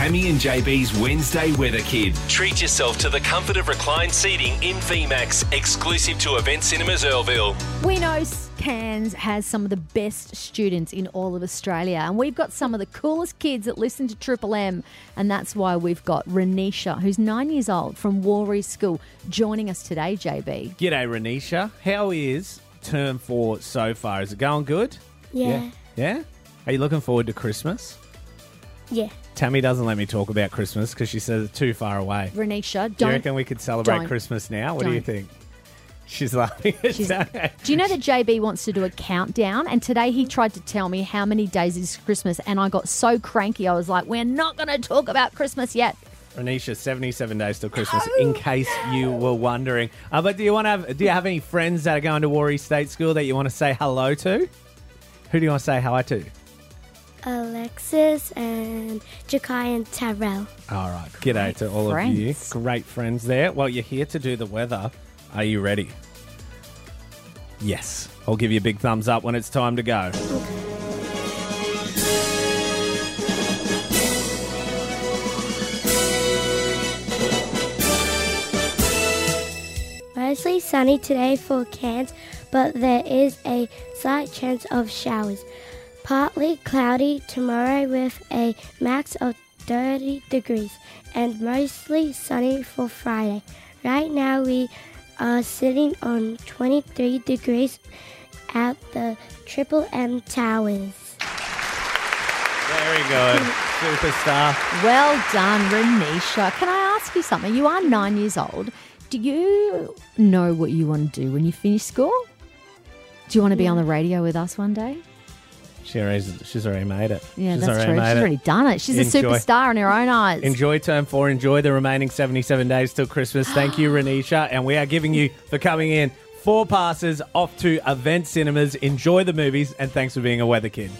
Tammy and JB's Wednesday Weather Kid. Treat yourself to the comfort of reclined seating in VMAX, exclusive to Event Cinemas Earlville. We know Cairns has some of the best students in all of Australia, and we've got some of the coolest kids that listen to Triple M, and that's why we've got Raneisha, who's nine years old from Woree School, joining us today, JB. G'day, Raneisha. How is term four so far? Is it going good? Yeah. Yeah? Are you looking forward to Christmas? Yeah. Tammy doesn't let me talk about Christmas because she says it's too far away. Raneisha, Do don't. you reckon we could celebrate don't. Christmas now? What do you Don't. think? She's laughing. It's She's- okay. Do you know that JB wants to do a countdown? And today he tried to tell me how many days is Christmas, and I got so cranky. I was like, "We're not going to talk about Christmas yet." Raneisha, 77 days till Christmas, in case you were wondering. Uh, but do you want to have, do you have any friends that are going to Woree State School that you want to say hello to? Who do you want to say hi to? Alexis and Jakai and Tyrell. All right. G'day to all of you. Great friends there. Well, you're here to do the weather. Are you ready? Yes. I'll give you a big thumbs up when it's time to go. Mostly sunny today for Cairns, but there is a slight chance of showers. Partly cloudy tomorrow with a max of 30 degrees and mostly sunny for Friday. Right now we are sitting on 23 degrees at the Triple M Towers. Very good. Superstar. Well done, Raneisha. Can I ask you something? You are nine years old. Do you know what you want to do when you finish school? Do you want to be on the radio with us one day? She already, she's already made it. Yeah, she's that's true. She's it. already done it. She's a superstar in her own eyes. Enjoy term four. Enjoy the remaining 77 days till Christmas. Thank you, Raneisha. And we are giving you, for coming in, four passes off to Event Cinemas. Enjoy the movies, and thanks for being a weather kid.